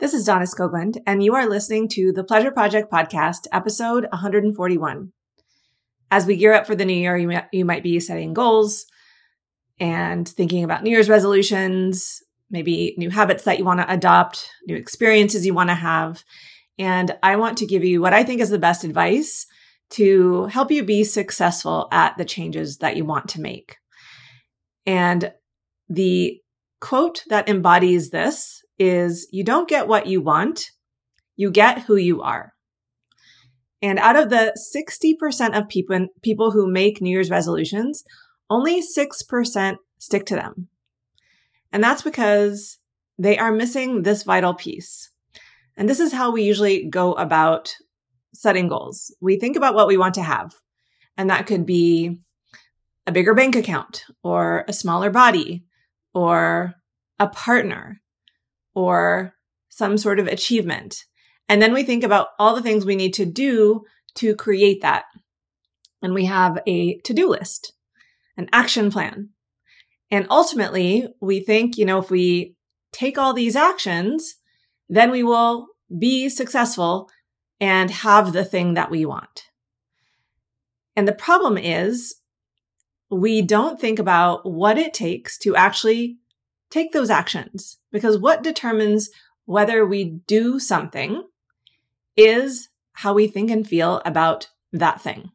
This is Donna Skoglund, and you are listening to the Pleasure Project Podcast, episode 141. As we gear up for the new year, you you might be setting goals and thinking about New Year's resolutions, maybe new habits that you want to adopt, new experiences you want to have. And I want to give you what I think is the best advice to help you be successful at the changes that you want to make. And the quote that embodies this is you don't get what you want, you get who you are. And out of the 60% of people, people who make New Year's resolutions, only 6% stick to them. And that's because they are missing this vital piece. And this is how we usually go about setting goals. We think about what we want to have, and that could be a bigger bank account or a smaller body or a partner or some sort of achievement. And then we think about all the things we need to do to create that. And we have a to do list, an action plan. And ultimately, we think, you know, if we take all these actions, then we will be successful and have the thing that we want. And the problem is we don't think about what it takes to actually take those actions because what determines whether we do something is how we think and feel about that thing.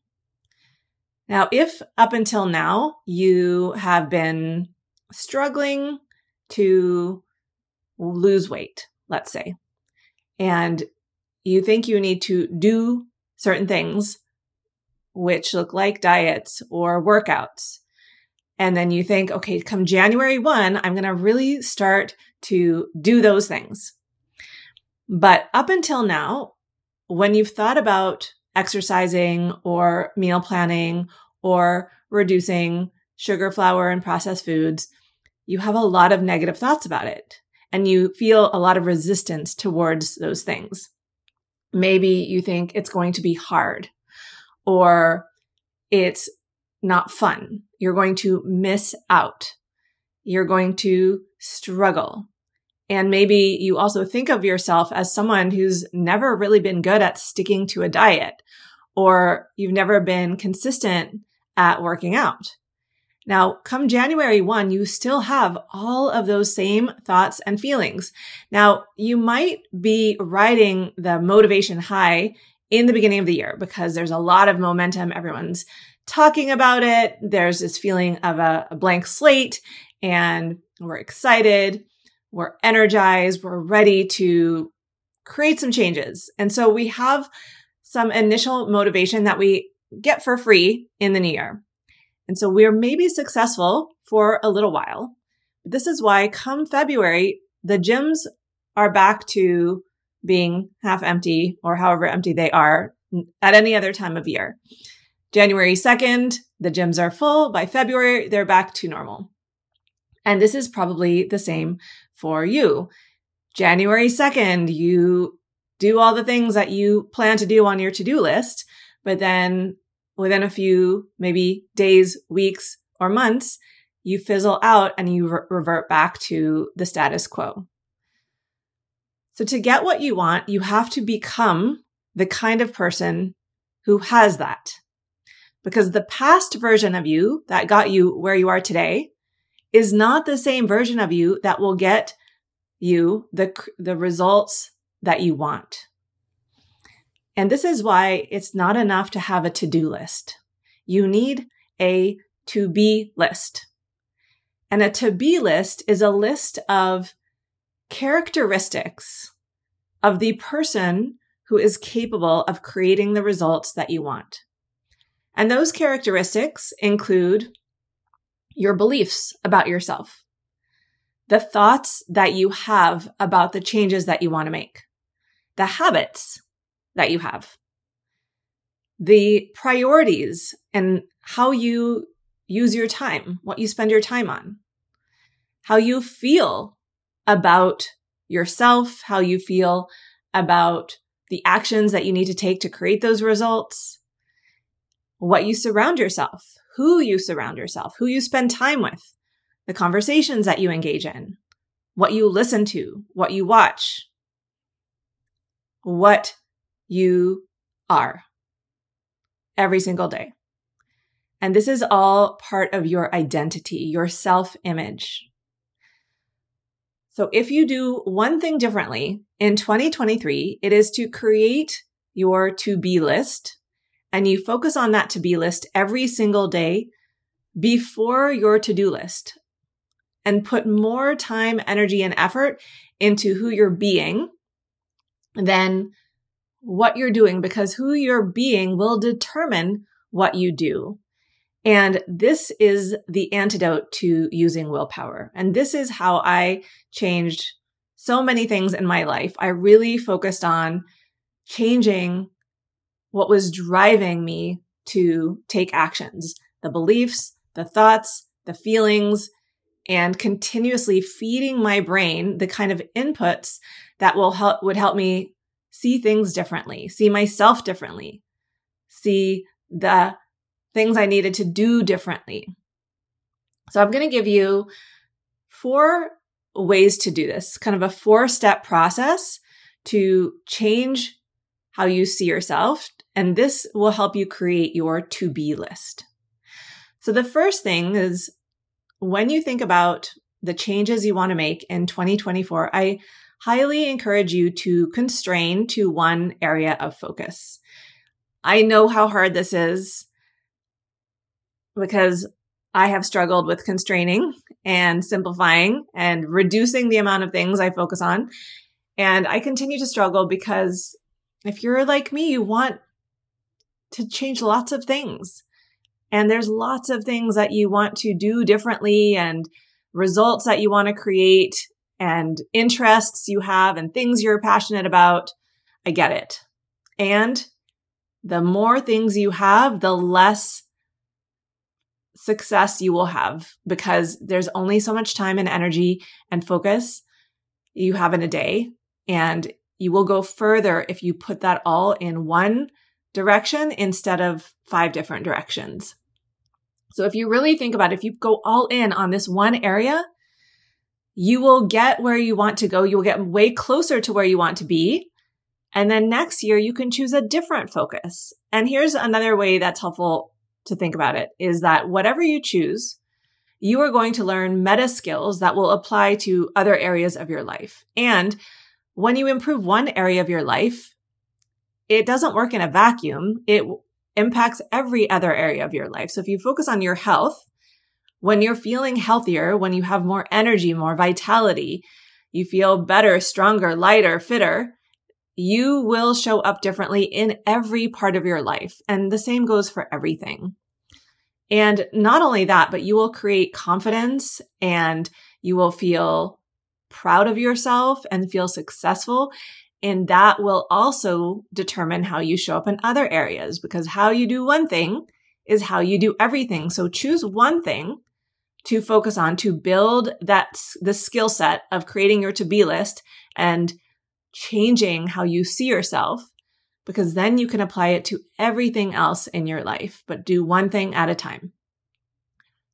Now, if up until now you have been struggling to lose weight, let's say, and you think you need to do certain things, which look like diets or workouts, and then you think, okay, come January 1, I'm going to really start to do those things. But up until now, when you've thought about exercising or meal planning or reducing sugar, flour, and processed foods, you have a lot of negative thoughts about it and you feel a lot of resistance towards those things. Maybe you think it's going to be hard or it's not fun. You're going to miss out. You're going to struggle. And maybe you also think of yourself as someone who's never really been good at sticking to a diet, or you've never been consistent at working out. Now, come January 1, you still have all of those same thoughts and feelings. Now, you might be riding the motivation high in the beginning of the year because there's a lot of momentum. Everyone's talking about it. There's this feeling of a, a blank slate and we're excited. We're energized. We're ready to create some changes. And so we have some initial motivation that we get for free in the new year. And so we're maybe successful for a little while. This is why come February, the gyms are back to being half empty or however empty they are at any other time of year. January 2nd, the gyms are full. By February, they're back to normal. And this is probably the same for you. January 2nd, you do all the things that you plan to do on your to do list, but then within a few, maybe days, weeks, or months, you fizzle out and you re- revert back to the status quo. So to get what you want, you have to become the kind of person who has that because the past version of you that got you where you are today is not the same version of you that will get you the, the results that you want. And this is why it's not enough to have a to-do list. You need a to be list. And a to be list is a list of characteristics of the person who is capable of creating the results that you want. And those characteristics include your beliefs about yourself, the thoughts that you have about the changes that you want to make, the habits that you have, the priorities and how you use your time, what you spend your time on, how you feel about yourself, how you feel about the actions that you need to take to create those results, what you surround yourself, who you surround yourself, who you spend time with, the conversations that you engage in, what you listen to, what you watch, what you are every single day. And this is all part of your identity, your self image. So if you do one thing differently in 2023, it is to create your to be list and you focus on that to be list every single day before your to do list and put more time, energy, and effort into who you're being than what you're doing because who you're being will determine what you do. And this is the antidote to using willpower. And this is how I changed so many things in my life. I really focused on changing what was driving me to take actions, the beliefs, the thoughts, the feelings, and continuously feeding my brain the kind of inputs that will help, would help me see things differently, see myself differently, see the things I needed to do differently. So I'm going to give you four ways to do this, kind of a four step process to change how you see yourself. And this will help you create your to be list. So the first thing is when you think about the changes you want to make in 2024, I highly encourage you to constrain to one area of focus. I know how hard this is because I have struggled with constraining and simplifying and reducing the amount of things I focus on. And I continue to struggle because if you're like me, you want to change lots of things. And there's lots of things that you want to do differently and results that you want to create and interests you have and things you're passionate about. I get it. And the more things you have, the less success you will have because there's only so much time and energy and focus you have in a day. And you will go further if you put that all in one direction instead of five different directions. So if you really think about it, if you go all in on this one area, you will get where you want to go. You will get way closer to where you want to be. And then next year you can choose a different focus. And here's another way that's helpful to think about it is that whatever you choose, you are going to learn meta skills that will apply to other areas of your life. And when you improve one area of your life, it doesn't work in a vacuum. It impacts every other area of your life. So if you focus on your health, when you're feeling healthier, when you have more energy, more vitality, you feel better, stronger, lighter, fitter, you will show up differently in every part of your life. And the same goes for everything. And not only that, but you will create confidence and you will feel proud of yourself and feel successful. And that will also determine how you show up in other areas because how you do one thing is how you do everything. So choose one thing to focus on to build that the skill set of creating your to be list and changing how you see yourself because then you can apply it to everything else in your life, but do one thing at a time.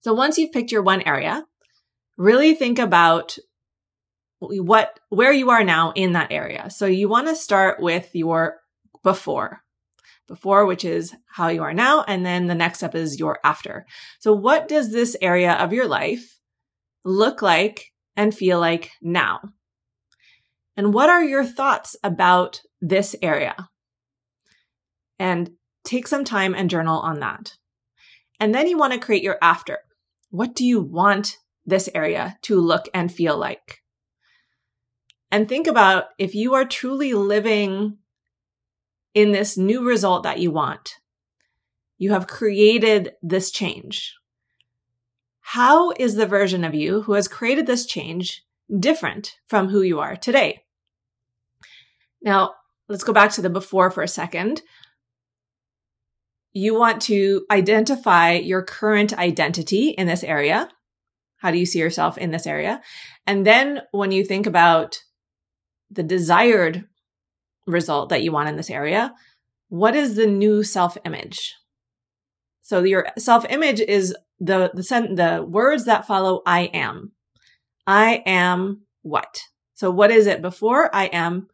So once you've picked your one area, really think about what, where you are now in that area. So you want to start with your before, before, which is how you are now. And then the next step is your after. So what does this area of your life look like and feel like now? And what are your thoughts about this area? And take some time and journal on that. And then you want to create your after. What do you want this area to look and feel like? And think about if you are truly living in this new result that you want, you have created this change. How is the version of you who has created this change different from who you are today? Now, let's go back to the before for a second. You want to identify your current identity in this area. How do you see yourself in this area? And then when you think about the desired result that you want in this area, what is the new self image? So your self image is the, the, sen- the words that follow I am. I am what? So what is it before I am?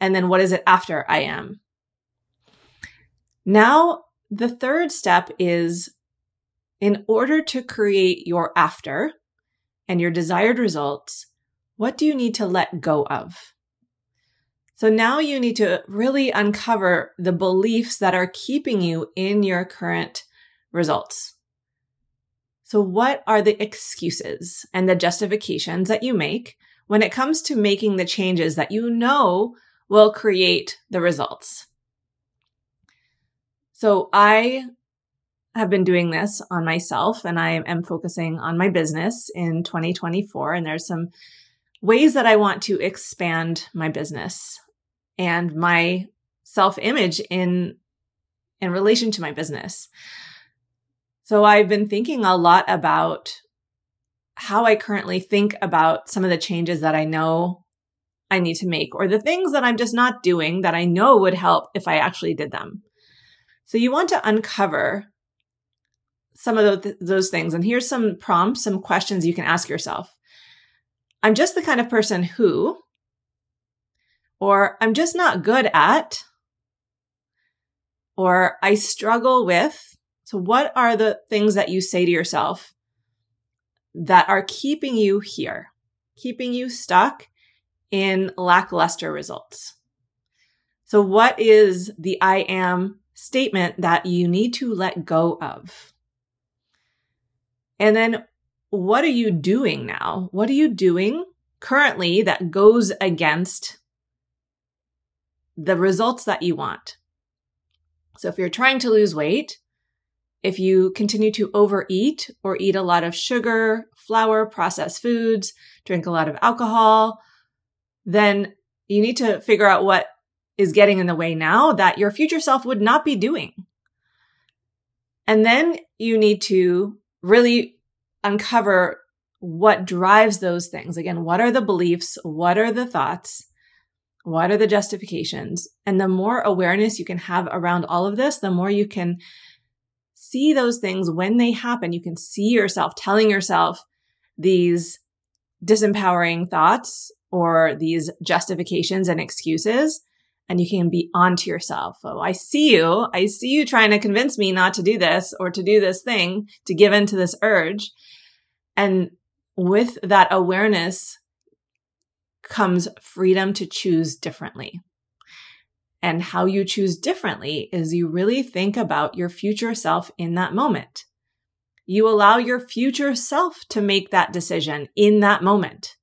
And then what is it after I am? Now, the third step is in order to create your after and your desired results, what do you need to let go of? So now you need to really uncover the beliefs that are keeping you in your current results. So what are the excuses and the justifications that you make when it comes to making the changes that you know will create the results? So I have been doing this on myself and I am focusing on my business in 2024. And there's some ways that I want to expand my business and my self image in, in relation to my business. So I've been thinking a lot about how I currently think about some of the changes that I know I need to make or the things that I'm just not doing that I know would help if I actually did them. So you want to uncover some of those things. And here's some prompts, some questions you can ask yourself. I'm just the kind of person who, or I'm just not good at, or I struggle with. So, what are the things that you say to yourself that are keeping you here, keeping you stuck in lackluster results? So, what is the I am statement that you need to let go of? And then what are you doing now? What are you doing currently that goes against the results that you want? So if you're trying to lose weight, if you continue to overeat or eat a lot of sugar, flour, processed foods, drink a lot of alcohol, then you need to figure out what is getting in the way now that your future self would not be doing. And then you need to really uncover what drives those things. Again, what are the beliefs? What are the thoughts? What are the justifications? And the more awareness you can have around all of this, the more you can see those things when they happen. You can see yourself telling yourself these disempowering thoughts or these justifications and excuses and you can be onto yourself. Oh, I see you. I see you trying to convince me not to do this or to do this thing, to give in to this urge. And with that awareness comes freedom to choose differently. And how you choose differently is you really think about your future self in that moment. You allow your future self to make that decision in that moment.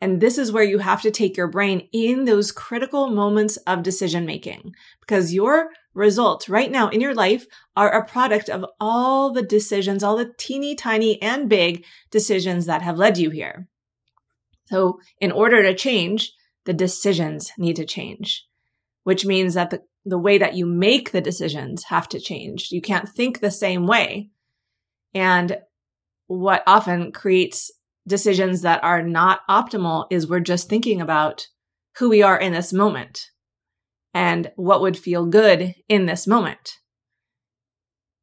And this is where you have to take your brain in those critical moments of decision making because your results right now in your life are a product of all the decisions, all the teeny tiny and big decisions that have led you here. So in order to change, the decisions need to change, which means that the, the way that you make the decisions have to change. You can't think the same way. And what often creates decisions that are not optimal is we're just thinking about who we are in this moment and what would feel good in this moment.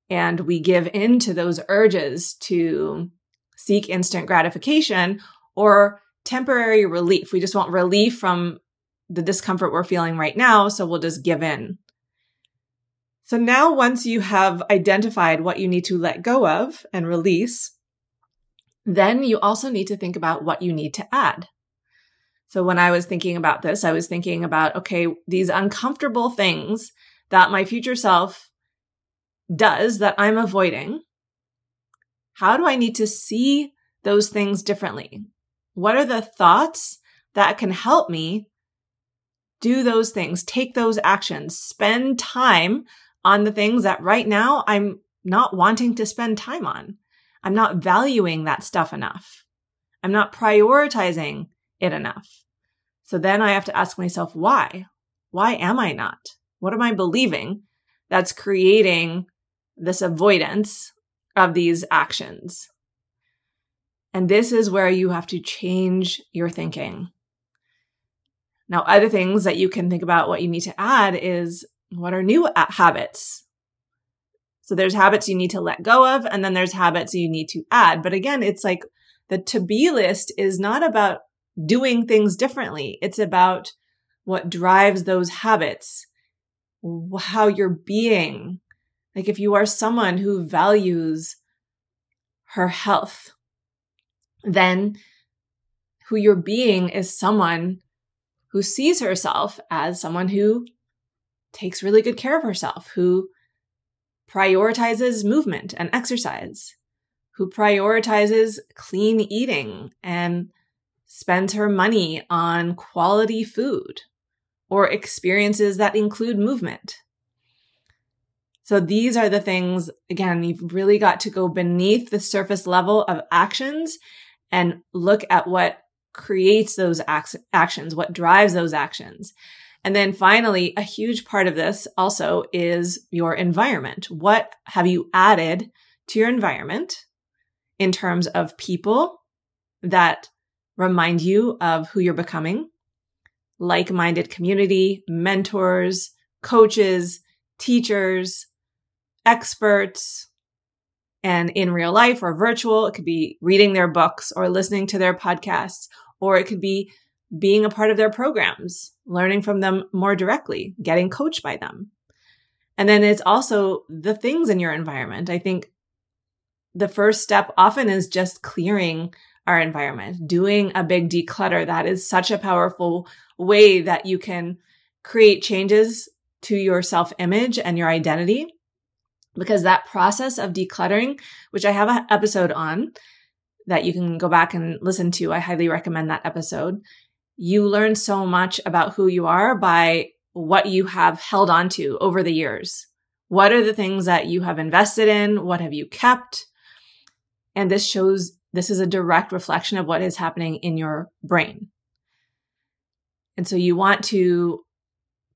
And we give in to those urges to seek instant gratification or temporary relief. We just want relief from the discomfort we're feeling right now. So we'll just give in. So now once you have identified what you need to let go of and release, then you also need to think about what you need to add. So when I was thinking about this, I was thinking about, okay, these uncomfortable things that my future self does that I'm avoiding. How do I need to see those things differently? What are the thoughts that can help me do those things, take those actions, spend time on the things that right now I'm not wanting to spend time on? I'm not valuing that stuff enough. I'm not prioritizing it enough. So then I have to ask myself, why? Why am I not? What am I believing that's creating this avoidance of these actions? And this is where you have to change your thinking. Now, other things that you can think about what you need to add is what are new habits so there's habits you need to let go of, and then there's habits you need to add. But again, it's like the to be list is not about doing things differently. It's about what drives those habits, how you're being. Like if you are someone who values her health, then who you're being is someone who sees herself as someone who takes really good care of herself, who prioritizes movement and exercise, who prioritizes clean eating and spends her money on quality food or experiences that include movement. So these are the things, again, you've really got to go beneath the surface level of actions and look at what creates those actions, what drives those actions. And then finally, a huge part of this also is your environment. What have you added to your environment in terms of people that remind you of who you're becoming? Like minded community, mentors, coaches, teachers, experts, and in real life or virtual. It could be reading their books or listening to their podcasts, or it could be being a part of their programs, learning from them more directly, getting coached by them. And then it's also the things in your environment. I think the first step often is just clearing our environment, doing a big declutter. That is such a powerful way that you can create changes to your self image and your identity. Because that process of decluttering, which I have an episode on that you can go back and listen to, I highly recommend that episode you learn so much about who you are by what you have held on to over the years. What are the things that you have invested in? What have you kept? And this shows this is a direct reflection of what is happening in your brain. And so you want to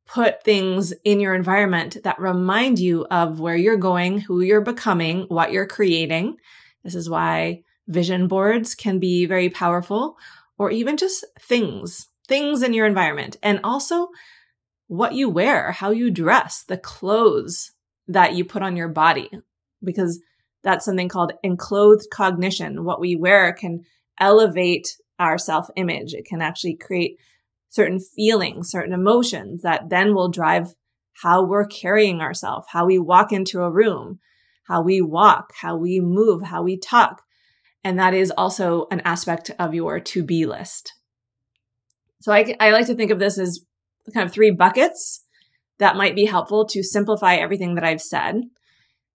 put things in your environment that remind you of where you're going, who you're becoming, what you're creating. This is why vision boards can be very powerful or even just things, things in your environment, and also what you wear, how you dress, the clothes that you put on your body, because that's something called enclothed cognition. What we wear can elevate our self image. It can actually create certain feelings, certain emotions that then will drive how we're carrying ourselves, how we walk into a room, how we walk, how we move, how we talk. And that is also an aspect of your to be list. So I, I like to think of this as kind of three buckets that might be helpful to simplify everything that I've said.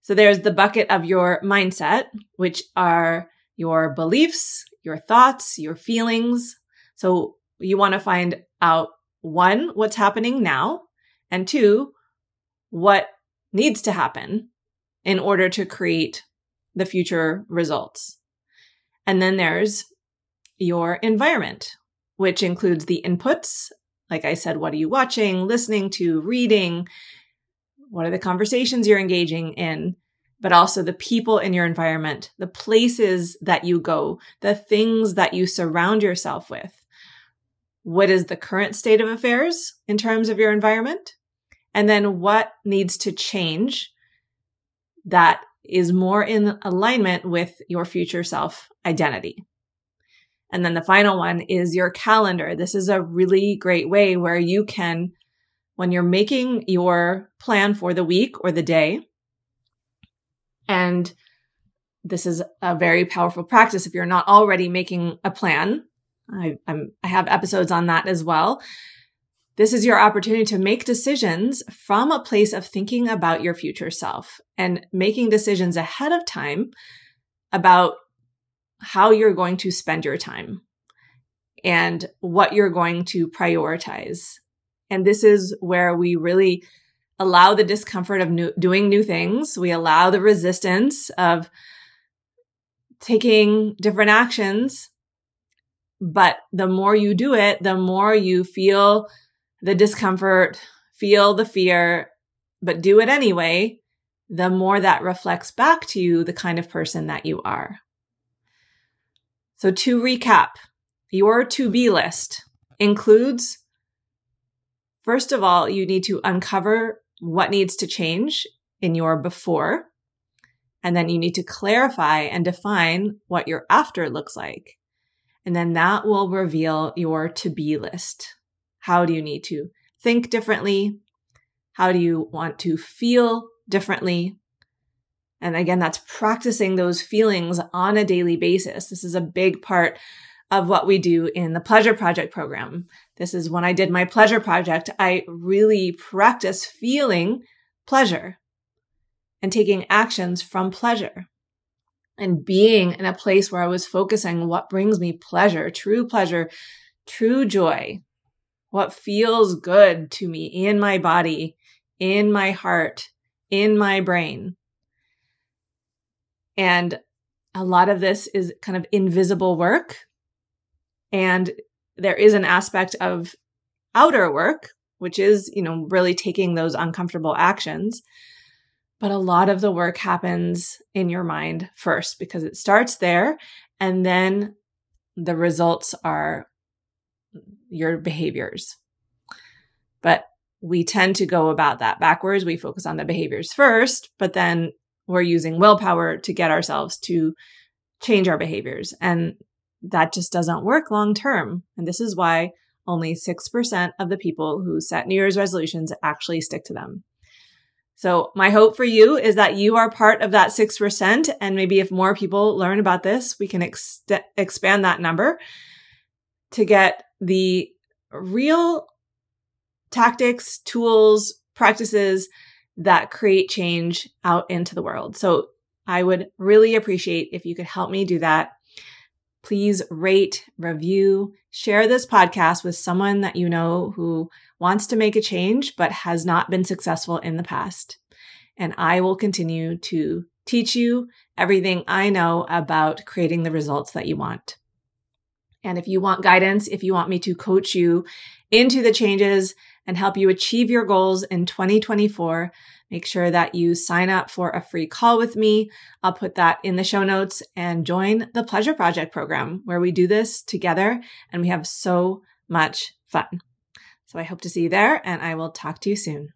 So there's the bucket of your mindset, which are your beliefs, your thoughts, your feelings. So you want to find out one, what's happening now, and two, what needs to happen in order to create the future results. And then there's your environment, which includes the inputs. Like I said, what are you watching, listening to, reading? What are the conversations you're engaging in? But also the people in your environment, the places that you go, the things that you surround yourself with. What is the current state of affairs in terms of your environment? And then what needs to change that is more in alignment with your future self identity. And then the final one is your calendar. This is a really great way where you can, when you're making your plan for the week or the day, and this is a very powerful practice if you're not already making a plan. I, I'm, I have episodes on that as well. This is your opportunity to make decisions from a place of thinking about your future self and making decisions ahead of time about how you're going to spend your time and what you're going to prioritize. And this is where we really allow the discomfort of new, doing new things. We allow the resistance of taking different actions. But the more you do it, the more you feel the discomfort, feel the fear, but do it anyway, the more that reflects back to you the kind of person that you are. So to recap, your to be list includes, first of all, you need to uncover what needs to change in your before. And then you need to clarify and define what your after looks like. And then that will reveal your to be list How do you need to think differently? How do you want to feel differently? And again, that's practicing those feelings on a daily basis. This is a big part of what we do in the Pleasure Project program. This is when I did my Pleasure Project. I really practice feeling pleasure and taking actions from pleasure and being in a place where I was focusing what brings me pleasure, true pleasure, true joy, what feels good to me in my body, in my heart, in my brain. And a lot of this is kind of invisible work. And there is an aspect of outer work, which is, you know, really taking those uncomfortable actions. But a lot of the work happens in your mind first because it starts there. And then the results are your behaviors. But we tend to go about that backwards. We focus on the behaviors first, but then we're using willpower to get ourselves to change our behaviors. And that just doesn't work long term. And this is why only 6% of the people who set New Year's resolutions actually stick to them. So my hope for you is that you are part of that 6%. And maybe if more people learn about this, we can ex- expand that number to get the real tactics, tools, practices that create change out into the world. So I would really appreciate if you could help me do that. Please rate, review, share this podcast with someone that you know who wants to make a change but has not been successful in the past. And I will continue to teach you everything I know about creating the results that you want. And if you want guidance, if you want me to coach you into the changes and help you achieve your goals in 2024, make sure that you sign up for a free call with me. I'll put that in the show notes and join the Pleasure Project program where we do this together and we have so much fun. So I hope to see you there and I will talk to you soon.